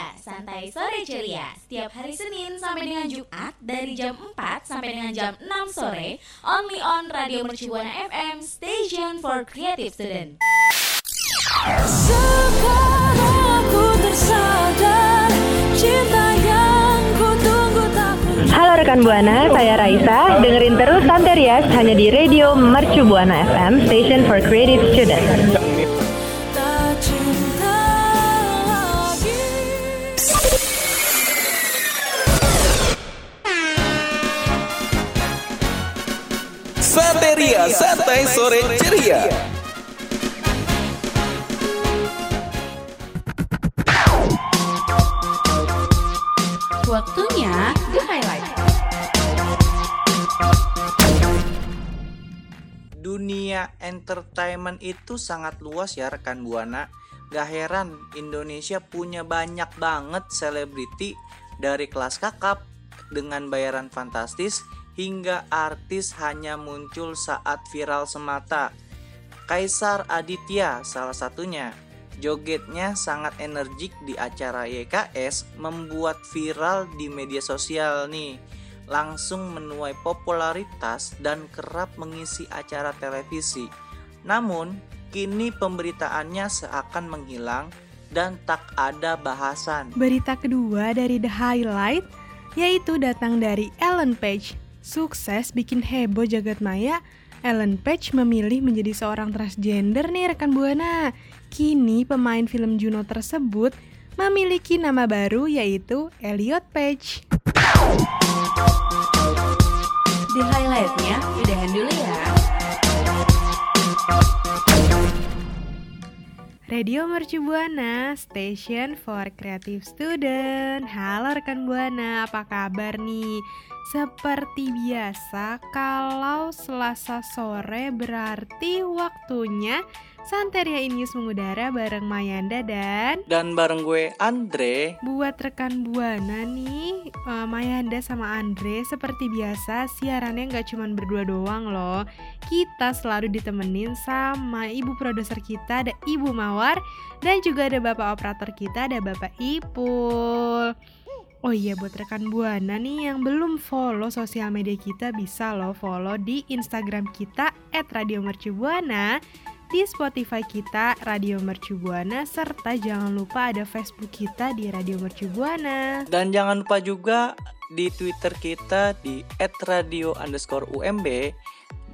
Ceria, santai sore ceria. Setiap hari Senin sampai dengan Jumat dari jam 4 sampai dengan jam 6 sore, only on Radio Mercubuana FM, station for creative student. Sekarang aku tersadar cinta yang ku tunggu tak Halo rekan Buana, saya Raisa. Dengerin terus Santerias hanya di Radio Mercu Buana FM, Station for Creative Students. Santai Sore Ceria. Waktunya The Highlight. Dunia entertainment itu sangat luas ya rekan Buana. Gak heran Indonesia punya banyak banget selebriti dari kelas kakap dengan bayaran fantastis hingga artis hanya muncul saat viral semata. Kaisar Aditya salah satunya. Jogetnya sangat energik di acara YKS membuat viral di media sosial nih langsung menuai popularitas dan kerap mengisi acara televisi. Namun, kini pemberitaannya seakan menghilang dan tak ada bahasan. Berita kedua dari The Highlight yaitu datang dari Ellen Page. Sukses bikin heboh jagat maya, Ellen Page memilih menjadi seorang transgender nih rekan Buana. Kini pemain film Juno tersebut memiliki nama baru yaitu Elliot Page. The Highlightnya udahan dulu ya. Radio Mercu Buana, Station for Creative Student. Halo rekan Buana, apa kabar nih? Seperti biasa, kalau Selasa sore berarti waktunya Santeria News mengudara bareng Mayanda dan Dan bareng gue Andre, buat rekan Buana nih, eh, Mayanda sama Andre seperti biasa siarannya nggak cuma berdua doang loh. Kita selalu ditemenin sama ibu produser kita ada Ibu Mawar dan juga ada bapak operator kita ada Bapak Ipul. Oh iya buat rekan Buana nih yang belum follow sosial media kita bisa loh follow di Instagram kita @radiomercubuana di Spotify kita Radio Mercu Buana serta jangan lupa ada Facebook kita di Radio Mercu Buana. dan jangan lupa juga di Twitter kita di @radio underscore UMB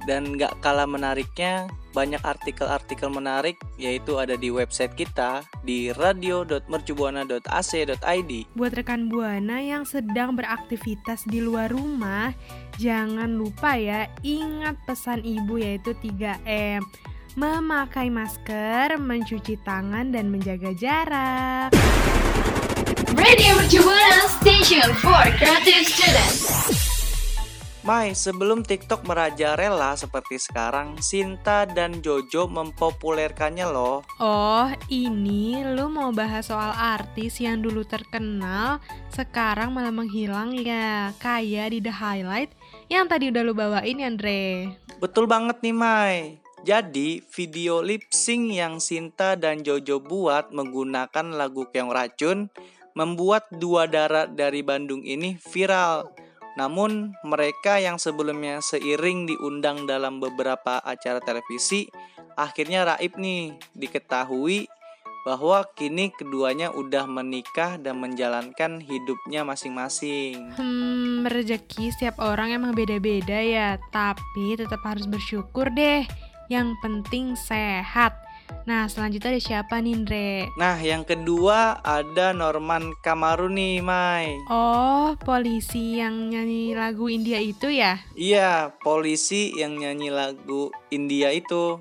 dan gak kalah menariknya banyak artikel-artikel menarik yaitu ada di website kita di radio.mercubuana.ac.id Buat rekan Buana yang sedang beraktivitas di luar rumah, jangan lupa ya ingat pesan ibu yaitu 3M. Memakai masker, mencuci tangan dan menjaga jarak. Radio Mercubuana, station for creative student. Mai, sebelum TikTok merajalela seperti sekarang, Sinta dan Jojo mempopulerkannya loh. Oh, ini lu mau bahas soal artis yang dulu terkenal, sekarang malah menghilang ya. Kayak di The Highlight yang tadi udah lu bawain ya, Andre. Betul banget nih Mai. Jadi video lip sync yang Sinta dan Jojo buat menggunakan lagu Keong Racun membuat dua darah dari Bandung ini viral. Namun mereka yang sebelumnya seiring diundang dalam beberapa acara televisi akhirnya raib nih diketahui bahwa kini keduanya udah menikah dan menjalankan hidupnya masing-masing. Hmm, rezeki setiap orang emang beda-beda ya, tapi tetap harus bersyukur deh. Yang penting sehat. Nah, selanjutnya ada siapa nih, Andre? Nah, yang kedua ada Norman Kamaru nih, Mai. Oh, polisi yang nyanyi lagu India itu ya? Iya, polisi yang nyanyi lagu India itu.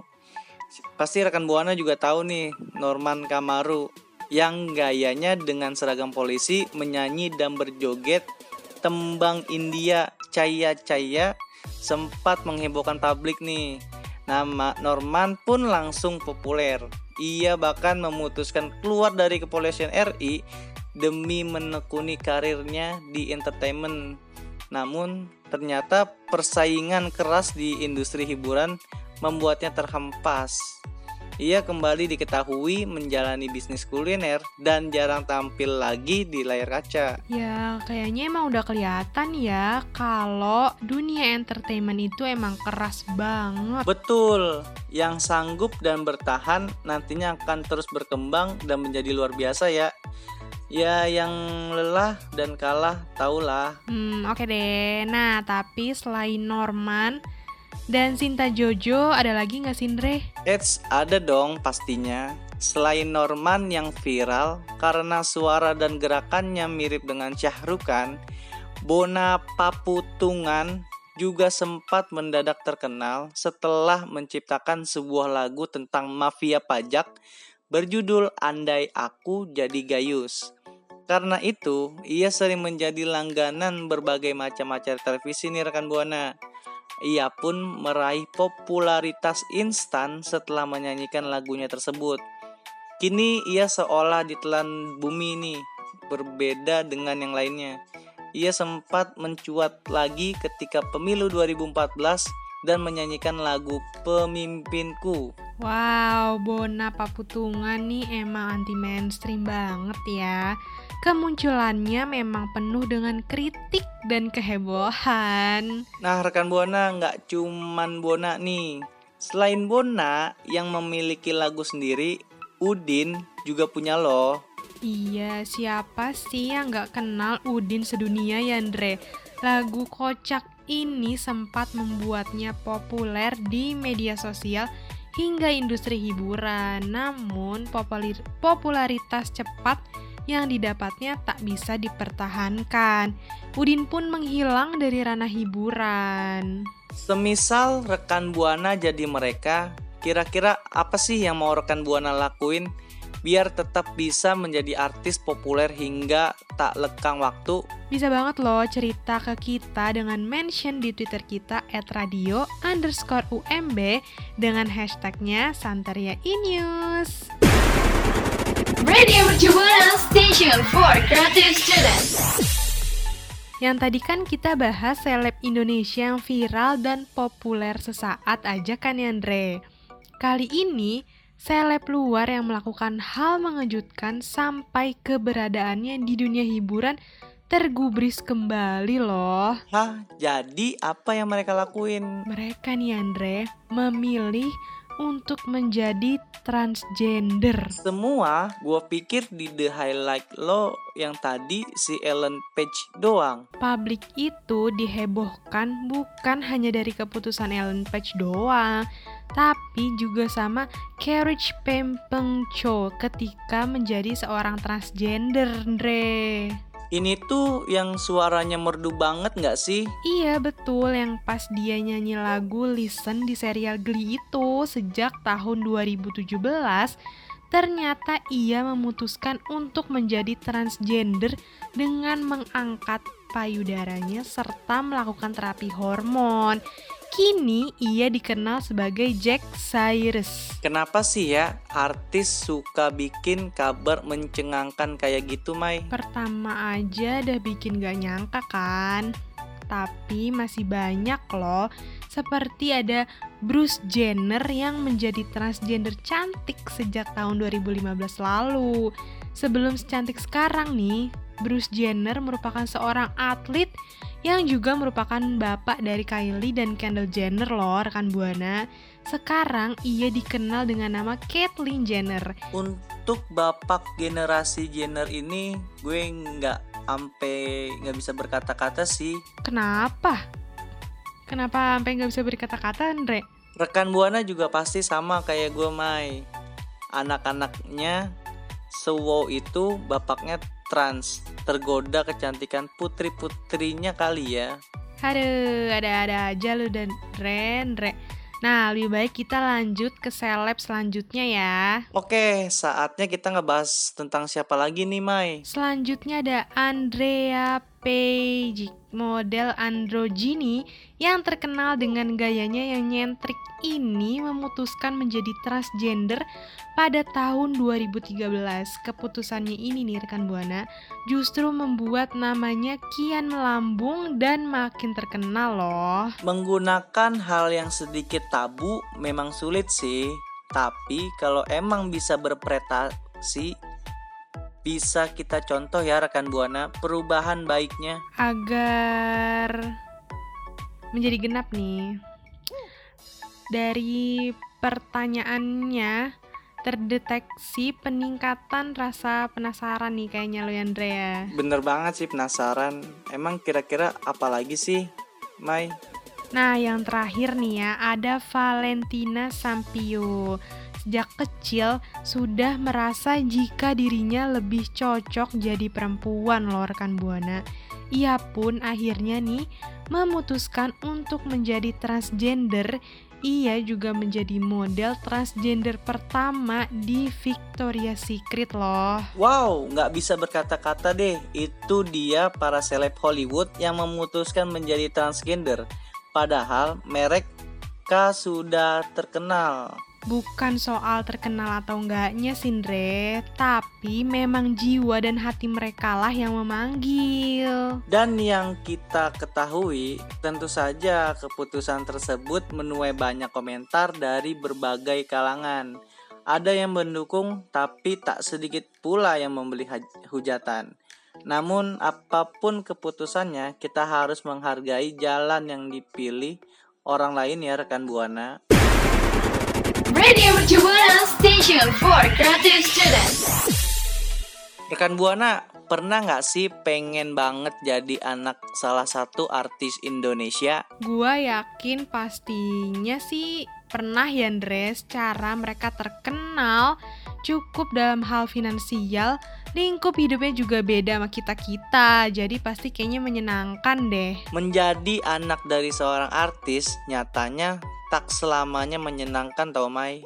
Pasti rekan Buana juga tahu nih, Norman Kamaru yang gayanya dengan seragam polisi menyanyi dan berjoget tembang India Caya Caya sempat menghebohkan publik nih. Nama Norman pun langsung populer. Ia bahkan memutuskan keluar dari kepolisian RI demi menekuni karirnya di entertainment. Namun ternyata persaingan keras di industri hiburan membuatnya terhempas. Ia kembali diketahui menjalani bisnis kuliner dan jarang tampil lagi di layar kaca. Ya, kayaknya emang udah kelihatan ya kalau dunia entertainment itu emang keras banget. Betul, yang sanggup dan bertahan nantinya akan terus berkembang dan menjadi luar biasa ya. Ya, yang lelah dan kalah tahulah. Hmm, oke deh. Nah, tapi selain Norman dan Sinta Jojo, ada lagi nggak Sindre? Eits, ada dong pastinya. Selain Norman yang viral karena suara dan gerakannya mirip dengan Syahrukan, Bona Paputungan juga sempat mendadak terkenal setelah menciptakan sebuah lagu tentang mafia pajak berjudul Andai Aku Jadi Gayus. Karena itu, ia sering menjadi langganan berbagai macam acara televisi nih rekan Buana. Ia pun meraih popularitas instan setelah menyanyikan lagunya tersebut. Kini ia seolah ditelan bumi ini, berbeda dengan yang lainnya. Ia sempat mencuat lagi ketika pemilu 2014 dan menyanyikan lagu Pemimpinku. Wow, Bona Paputungan nih emang anti mainstream banget ya. Kemunculannya memang penuh dengan kritik dan kehebohan. Nah, rekan Bona nggak cuman Bona nih. Selain Bona yang memiliki lagu sendiri, Udin juga punya loh. Iya, siapa sih yang nggak kenal Udin sedunia ya, Andre? Lagu kocak ini sempat membuatnya populer di media sosial hingga industri hiburan. Namun, popularitas cepat yang didapatnya tak bisa dipertahankan. Udin pun menghilang dari ranah hiburan. Semisal rekan Buana jadi mereka, kira-kira apa sih yang mau rekan Buana lakuin biar tetap bisa menjadi artis populer hingga tak lekang waktu? Bisa banget loh cerita ke kita dengan mention di Twitter kita at radio underscore UMB dengan hashtagnya Santeria Inews. Radio Mercubuana Station for Creative Students. Yang tadi kan kita bahas seleb Indonesia yang viral dan populer sesaat aja kan ya Andre. Kali ini seleb luar yang melakukan hal mengejutkan sampai keberadaannya di dunia hiburan tergubris kembali loh. Hah, jadi apa yang mereka lakuin? Mereka nih Andre memilih untuk menjadi transgender. Semua gue pikir di the highlight lo yang tadi si Ellen Page doang. Publik itu dihebohkan bukan hanya dari keputusan Ellen Page doang, tapi juga sama Carriage Pempeng Cho ketika menjadi seorang transgender, Andre. Ini tuh yang suaranya merdu banget nggak sih? Iya betul yang pas dia nyanyi lagu Listen di serial Glee itu sejak tahun 2017 Ternyata ia memutuskan untuk menjadi transgender dengan mengangkat payudaranya serta melakukan terapi hormon. Kini ia dikenal sebagai Jack Cyrus. Kenapa sih ya artis suka bikin kabar mencengangkan kayak gitu, Mai? Pertama aja udah bikin gak nyangka kan? Tapi masih banyak loh Seperti ada Bruce Jenner yang menjadi transgender cantik sejak tahun 2015 lalu Sebelum secantik sekarang nih Bruce Jenner merupakan seorang atlet yang juga merupakan bapak dari Kylie dan Kendall Jenner loh rekan Buana. Sekarang ia dikenal dengan nama Caitlyn Jenner. Untuk bapak generasi Jenner ini, gue nggak ampe nggak bisa berkata-kata sih. Kenapa? Kenapa sampai nggak bisa berkata-kata, Andre? Rekan Buana juga pasti sama kayak gue, Mai. Anak-anaknya sewow itu bapaknya trans, tergoda kecantikan putri-putrinya kali ya. Aduh, ada-ada aja lu dan Ren, Re. Nah, lebih baik kita lanjut ke seleb selanjutnya ya. Oke, saatnya kita ngebahas tentang siapa lagi nih, Mai. Selanjutnya ada Andrea Page, model androgyni yang terkenal dengan gayanya yang nyentrik ini memutuskan menjadi transgender pada tahun 2013. Keputusannya ini nih rekan Buana justru membuat namanya kian melambung dan makin terkenal loh. Menggunakan hal yang sedikit tabu memang sulit sih. Tapi kalau emang bisa berprestasi bisa kita contoh ya rekan Buana perubahan baiknya. Agar menjadi genap nih. Dari pertanyaannya terdeteksi peningkatan rasa penasaran nih kayaknya lo Yandre ya. Bener banget sih penasaran. Emang kira-kira apa lagi sih, Mai? Nah, yang terakhir nih ya, ada Valentina Sampio. Sejak kecil sudah merasa jika dirinya lebih cocok jadi perempuan loh rekan Buana. Ia pun akhirnya nih memutuskan untuk menjadi transgender. Ia juga menjadi model transgender pertama di Victoria's Secret loh. Wow, nggak bisa berkata-kata deh. Itu dia para seleb Hollywood yang memutuskan menjadi transgender. Padahal mereka sudah terkenal. Bukan soal terkenal atau enggaknya Sindre, tapi memang jiwa dan hati mereka lah yang memanggil. Dan yang kita ketahui, tentu saja keputusan tersebut menuai banyak komentar dari berbagai kalangan. Ada yang mendukung, tapi tak sedikit pula yang membeli hujatan. Namun, apa pun keputusannya, kita harus menghargai jalan yang dipilih orang lain ya rekan Buana. Radio Mercu Buana Station for Creative Students. Rekan Buana, pernah nggak sih pengen banget jadi anak salah satu artis Indonesia? Gua yakin pastinya sih pernah ya Andres cara mereka terkenal cukup dalam hal finansial lingkup hidupnya juga beda sama kita-kita jadi pasti kayaknya menyenangkan deh Menjadi anak dari seorang artis nyatanya tak selamanya menyenangkan tau Mai.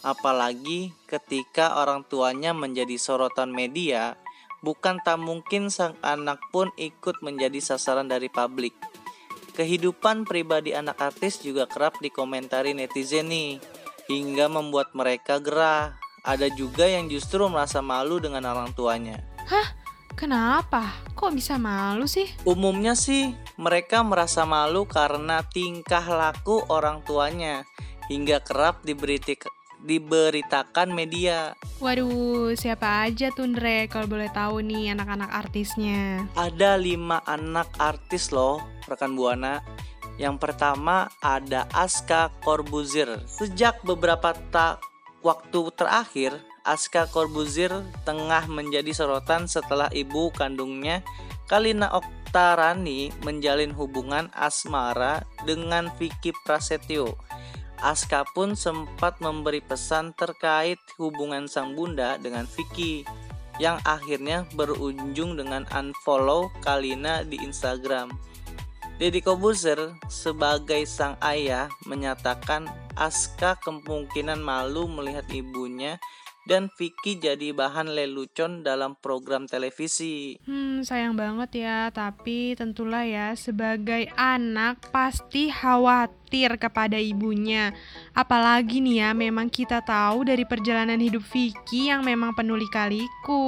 Apalagi ketika orang tuanya menjadi sorotan media, bukan tak mungkin sang anak pun ikut menjadi sasaran dari publik. Kehidupan pribadi anak artis juga kerap dikomentari netizen nih, hingga membuat mereka gerah. Ada juga yang justru merasa malu dengan orang tuanya. Kenapa kok bisa malu sih Umumnya sih mereka merasa malu karena tingkah laku orang tuanya hingga kerap diberitik- diberitakan media. waduh siapa aja tuh Ndre kalau boleh tahu nih anak-anak artisnya Ada lima anak artis loh rekan Buana. Yang pertama ada Aska Corbuzier. Sejak beberapa tak waktu terakhir, Aska Corbuzier tengah menjadi sorotan setelah ibu kandungnya Kalina Oktarani menjalin hubungan asmara dengan Vicky Prasetyo. Aska pun sempat memberi pesan terkait hubungan sang bunda dengan Vicky yang akhirnya berujung dengan unfollow Kalina di Instagram. Deddy Kobuzer sebagai sang ayah menyatakan Aska kemungkinan malu melihat ibunya dan Vicky jadi bahan lelucon dalam program televisi. Hmm, sayang banget ya, tapi tentulah ya sebagai anak pasti khawatir kepada ibunya. Apalagi nih ya, memang kita tahu dari perjalanan hidup Vicky yang memang penuh lika-liku.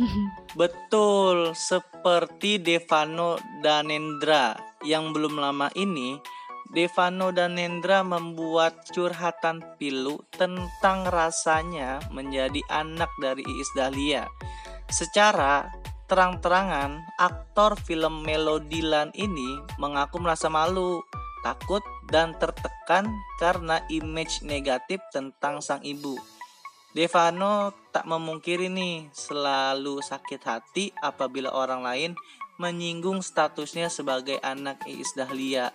Betul, seperti Devano Danendra yang belum lama ini Devano Danendra membuat curhatan pilu tentang rasanya menjadi anak dari Iis Dahlia. Secara terang-terangan, aktor film Melodilan ini mengaku merasa malu, takut, dan tertekan karena image negatif tentang sang ibu. Devano tak memungkiri nih selalu sakit hati apabila orang lain menyinggung statusnya sebagai anak Iis Dahlia.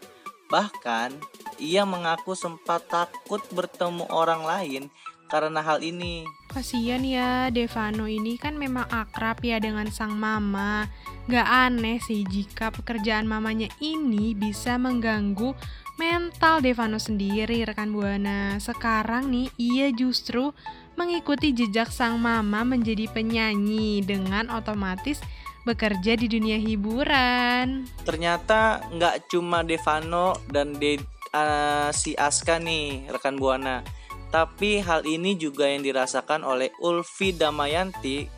Bahkan, ia mengaku sempat takut bertemu orang lain karena hal ini. Kasian ya, Devano ini kan memang akrab ya dengan sang mama. Gak aneh sih jika pekerjaan mamanya ini bisa mengganggu mental Devano sendiri, rekan Buana. Sekarang nih, ia justru mengikuti jejak sang mama menjadi penyanyi dengan otomatis bekerja di dunia hiburan. Ternyata nggak cuma Devano dan De- eh, si Aska nih rekan Buana, tapi hal ini juga yang dirasakan oleh Ulfi Damayanti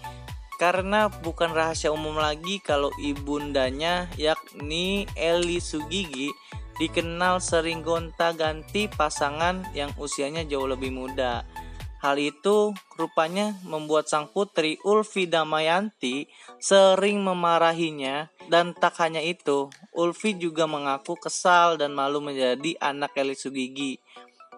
karena bukan rahasia umum lagi kalau ibundanya yakni Eli Sugigi dikenal sering gonta-ganti pasangan yang usianya jauh lebih muda. Hal itu rupanya membuat sang putri Ulfi Damayanti sering memarahinya dan tak hanya itu, Ulfi juga mengaku kesal dan malu menjadi anak elit Sugigi.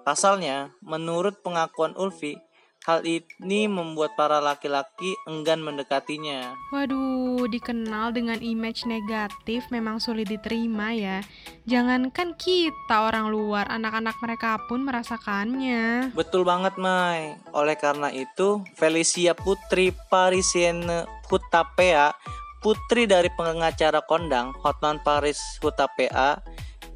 Pasalnya, menurut pengakuan Ulfi, hal ini membuat para laki-laki enggan mendekatinya. Waduh, dikenal dengan image negatif memang sulit diterima ya. Jangankan kita orang luar, anak-anak mereka pun merasakannya. Betul banget, Mai. Oleh karena itu, Felicia Putri Parisienne Hutapea, putri dari pengacara kondang Hotman Paris Hutapea,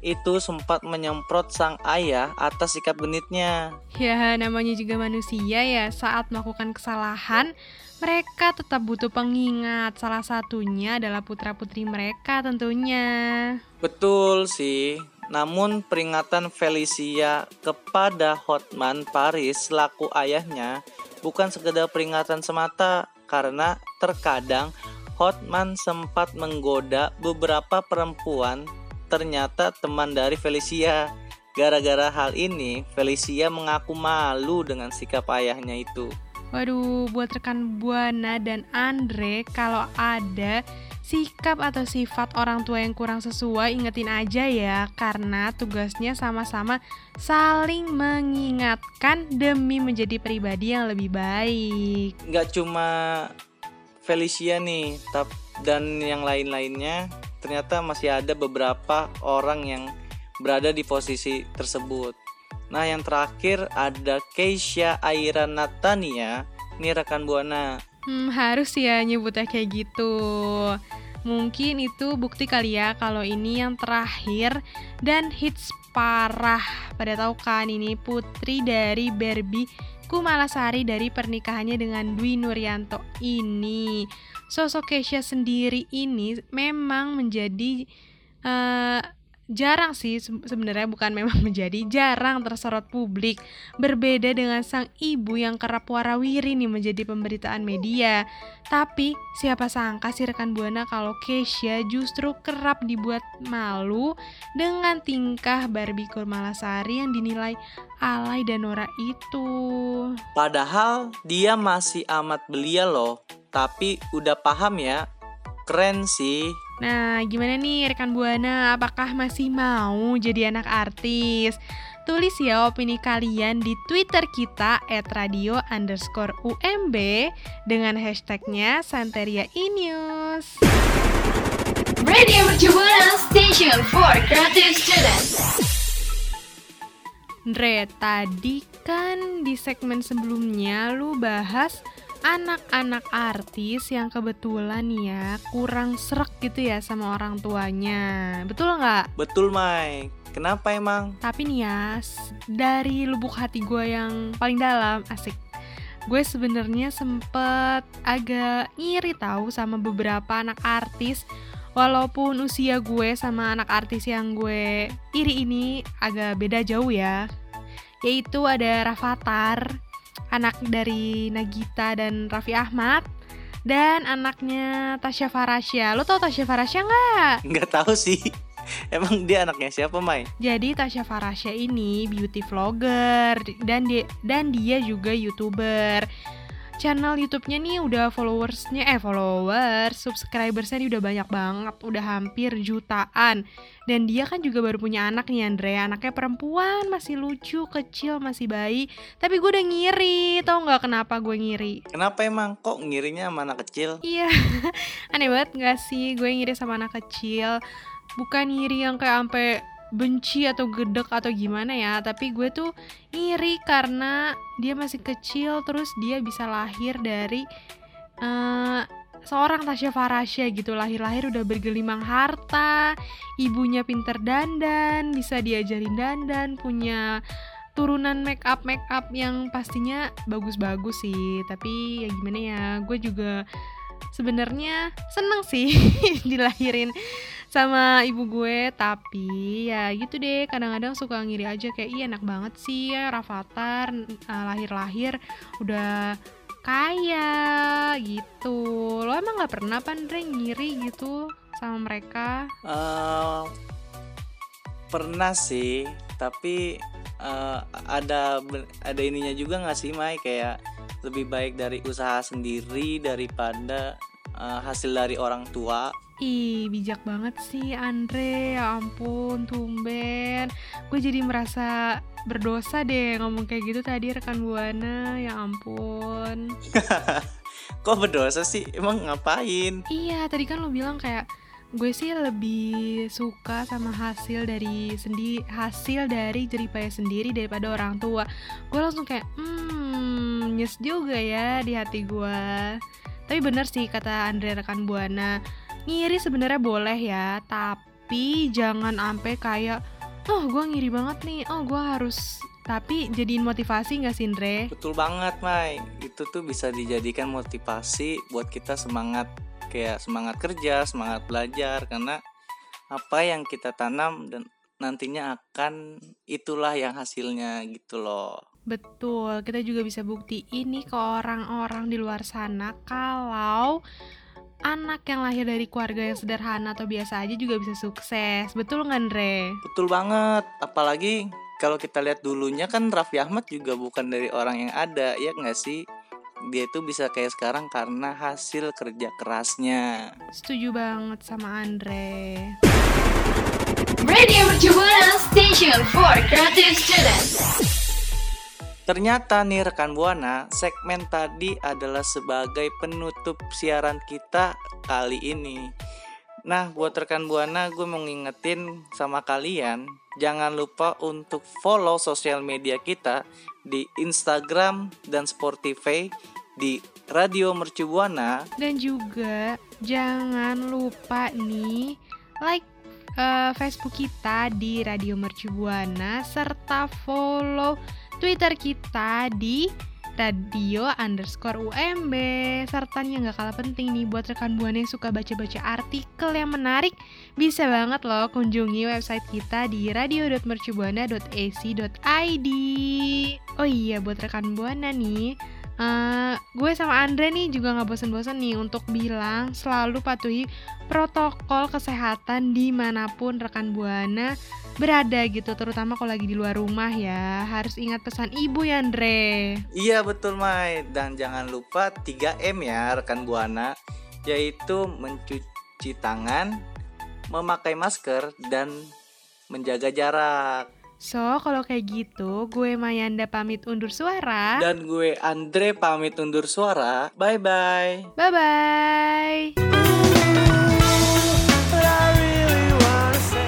itu sempat menyemprot sang ayah atas sikap genitnya. Ya, namanya juga manusia ya. Saat melakukan kesalahan, mereka tetap butuh pengingat. Salah satunya adalah putra-putri mereka tentunya. Betul sih. Namun peringatan Felicia kepada Hotman Paris selaku ayahnya bukan sekedar peringatan semata karena terkadang Hotman sempat menggoda beberapa perempuan ternyata teman dari Felicia. Gara-gara hal ini, Felicia mengaku malu dengan sikap ayahnya itu. Waduh, buat rekan Buana dan Andre, kalau ada sikap atau sifat orang tua yang kurang sesuai, ingetin aja ya, karena tugasnya sama-sama saling mengingatkan demi menjadi pribadi yang lebih baik. Nggak cuma Felicia nih, tap dan yang lain-lainnya, ternyata masih ada beberapa orang yang berada di posisi tersebut. Nah, yang terakhir ada Keisha Aira Natania. Ini rekan Buana. Hmm, harus ya nyebutnya kayak gitu. Mungkin itu bukti kali ya kalau ini yang terakhir dan hits parah. Pada tahu kan ini putri dari Barbie Kumalasari dari pernikahannya dengan Dwi Nuryanto ini. Sosok Keisha sendiri ini memang menjadi uh, jarang sih sebenarnya bukan memang menjadi jarang tersorot publik. Berbeda dengan sang ibu yang kerap warawiri nih menjadi pemberitaan media. Tapi siapa sangka sih rekan buana kalau Keisha justru kerap dibuat malu dengan tingkah Barbie Kurmalasari yang dinilai alay dan norak itu. Padahal dia masih amat belia loh. Tapi udah paham ya keren sih Nah, gimana nih rekan Buana? Apakah masih mau jadi anak artis? Tulis ya opini kalian di Twitter kita @radio underscore UMB dengan hashtagnya Santeria Inews. Radio Mercu Buana Station for Creative Students. Andre, tadi kan di segmen sebelumnya lu bahas anak-anak artis yang kebetulan ya kurang serak gitu ya sama orang tuanya. Betul nggak? Betul, Mai. Kenapa emang? Tapi nih ya, dari lubuk hati gue yang paling dalam, asik. Gue sebenarnya sempet agak ngiri tahu sama beberapa anak artis Walaupun usia gue sama anak artis yang gue iri ini agak beda jauh ya Yaitu ada Rafathar anak dari Nagita dan Raffi Ahmad dan anaknya Tasya Farasya. Lo tau Tasya Farasya nggak? Nggak tahu sih. Emang dia anaknya siapa, Mai? Jadi Tasya Farasya ini beauty vlogger dan dia dan dia juga youtuber channel YouTube-nya nih udah followersnya eh followers subscribersnya nih udah banyak banget udah hampir jutaan. Dan dia kan juga baru punya anak nih Andre. Anaknya perempuan masih lucu kecil masih bayi. Tapi gue udah ngiri tau nggak kenapa gue ngiri? Kenapa emang? Kok ngirinya sama anak kecil? Iya aneh banget nggak sih gue ngiri sama anak kecil. Bukan ngiri yang kayak sampai benci atau gedek atau gimana ya tapi gue tuh iri karena dia masih kecil terus dia bisa lahir dari uh, seorang Tasya Farasya gitu. Lahir-lahir udah bergelimang harta ibunya pinter dandan bisa diajarin dandan punya turunan make up make up yang pastinya bagus-bagus sih. Tapi ya gimana ya gue juga sebenarnya seneng sih dilahirin sama ibu gue tapi ya gitu deh kadang-kadang suka ngiri aja kayak iya enak banget sih ya Rafathar uh, lahir-lahir udah kaya gitu. Lo emang nggak pernah pandre ngiri gitu sama mereka? Uh, pernah sih tapi eh, ada ada ininya juga nggak sih Mai? Kayak lebih baik dari usaha sendiri daripada eh, hasil dari orang tua Ih, bijak banget sih Andre. Ya ampun, tumben. Gue jadi merasa berdosa deh ngomong kayak gitu tadi rekan Buana. Ya ampun. kok berdosa sih emang ngapain Iya, tadi kan lo bilang kayak gue sih lebih suka sama hasil dari sendi hasil dari jeripaya sendiri daripada orang tua. Gue langsung kayak, hmm, nyes juga ya di hati gue. Tapi bener sih kata Andre rekan Buana, ngiri sebenarnya boleh ya, tapi jangan sampai kayak, oh gue ngiri banget nih, oh gue harus tapi jadiin motivasi gak sih Andre? betul banget Mai itu tuh bisa dijadikan motivasi buat kita semangat kayak semangat kerja semangat belajar karena apa yang kita tanam dan nantinya akan itulah yang hasilnya gitu loh Betul, kita juga bisa buktiin nih ke orang-orang di luar sana kalau anak yang lahir dari keluarga yang sederhana atau biasa aja juga bisa sukses. Betul nggak, Andre? Betul banget, apalagi kalau kita lihat dulunya kan Raffi Ahmad juga bukan dari orang yang ada, ya nggak sih? Dia itu bisa kayak sekarang karena hasil kerja kerasnya. Setuju banget sama Andre. Radio Mercu Buana Station for Creative Students. Ternyata nih rekan Buana, segmen tadi adalah sebagai penutup siaran kita kali ini. Nah, buat rekan Buana, gue mau ngingetin sama kalian, jangan lupa untuk follow sosial media kita di Instagram dan Spotify di Radio Mercu Buana. Dan juga jangan lupa nih like eh, Facebook kita di Radio Mercu Buana serta follow Twitter kita di radio underscore UMB serta yang gak kalah penting nih buat rekan buana yang suka baca-baca artikel yang menarik. Bisa banget loh kunjungi website kita di radio.mercubuana.ac.id oh iya buat rekan buana nih eh, gue sama Andre nih juga nggak bosan-bosan nih untuk bilang selalu patuhi protokol kesehatan di mana pun rekan buana berada gitu terutama kalau lagi di luar rumah ya. Harus ingat pesan ibu ya Andre. Iya betul Mai. Dan jangan lupa 3M ya rekan Buana yaitu mencuci tangan, memakai masker dan menjaga jarak. So kalau kayak gitu gue Mayanda pamit undur suara Dan gue Andre pamit undur suara. Bye bye. bye bye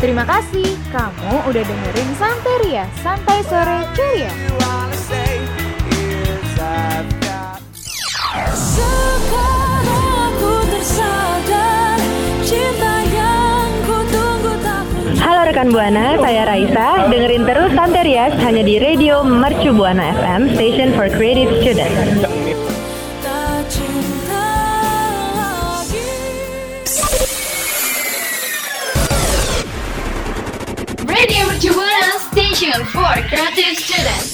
Terima kasih kamu udah dengerin Santeria, Santai Sore Ceria. Sekarang aku tersadar Cinta Rekan Buana, saya Raisa. Dengerin terus Santerias hanya di Radio Mercu Buana FM, Station for Creative Students. Radio Mercu Buana Station for Creative Students.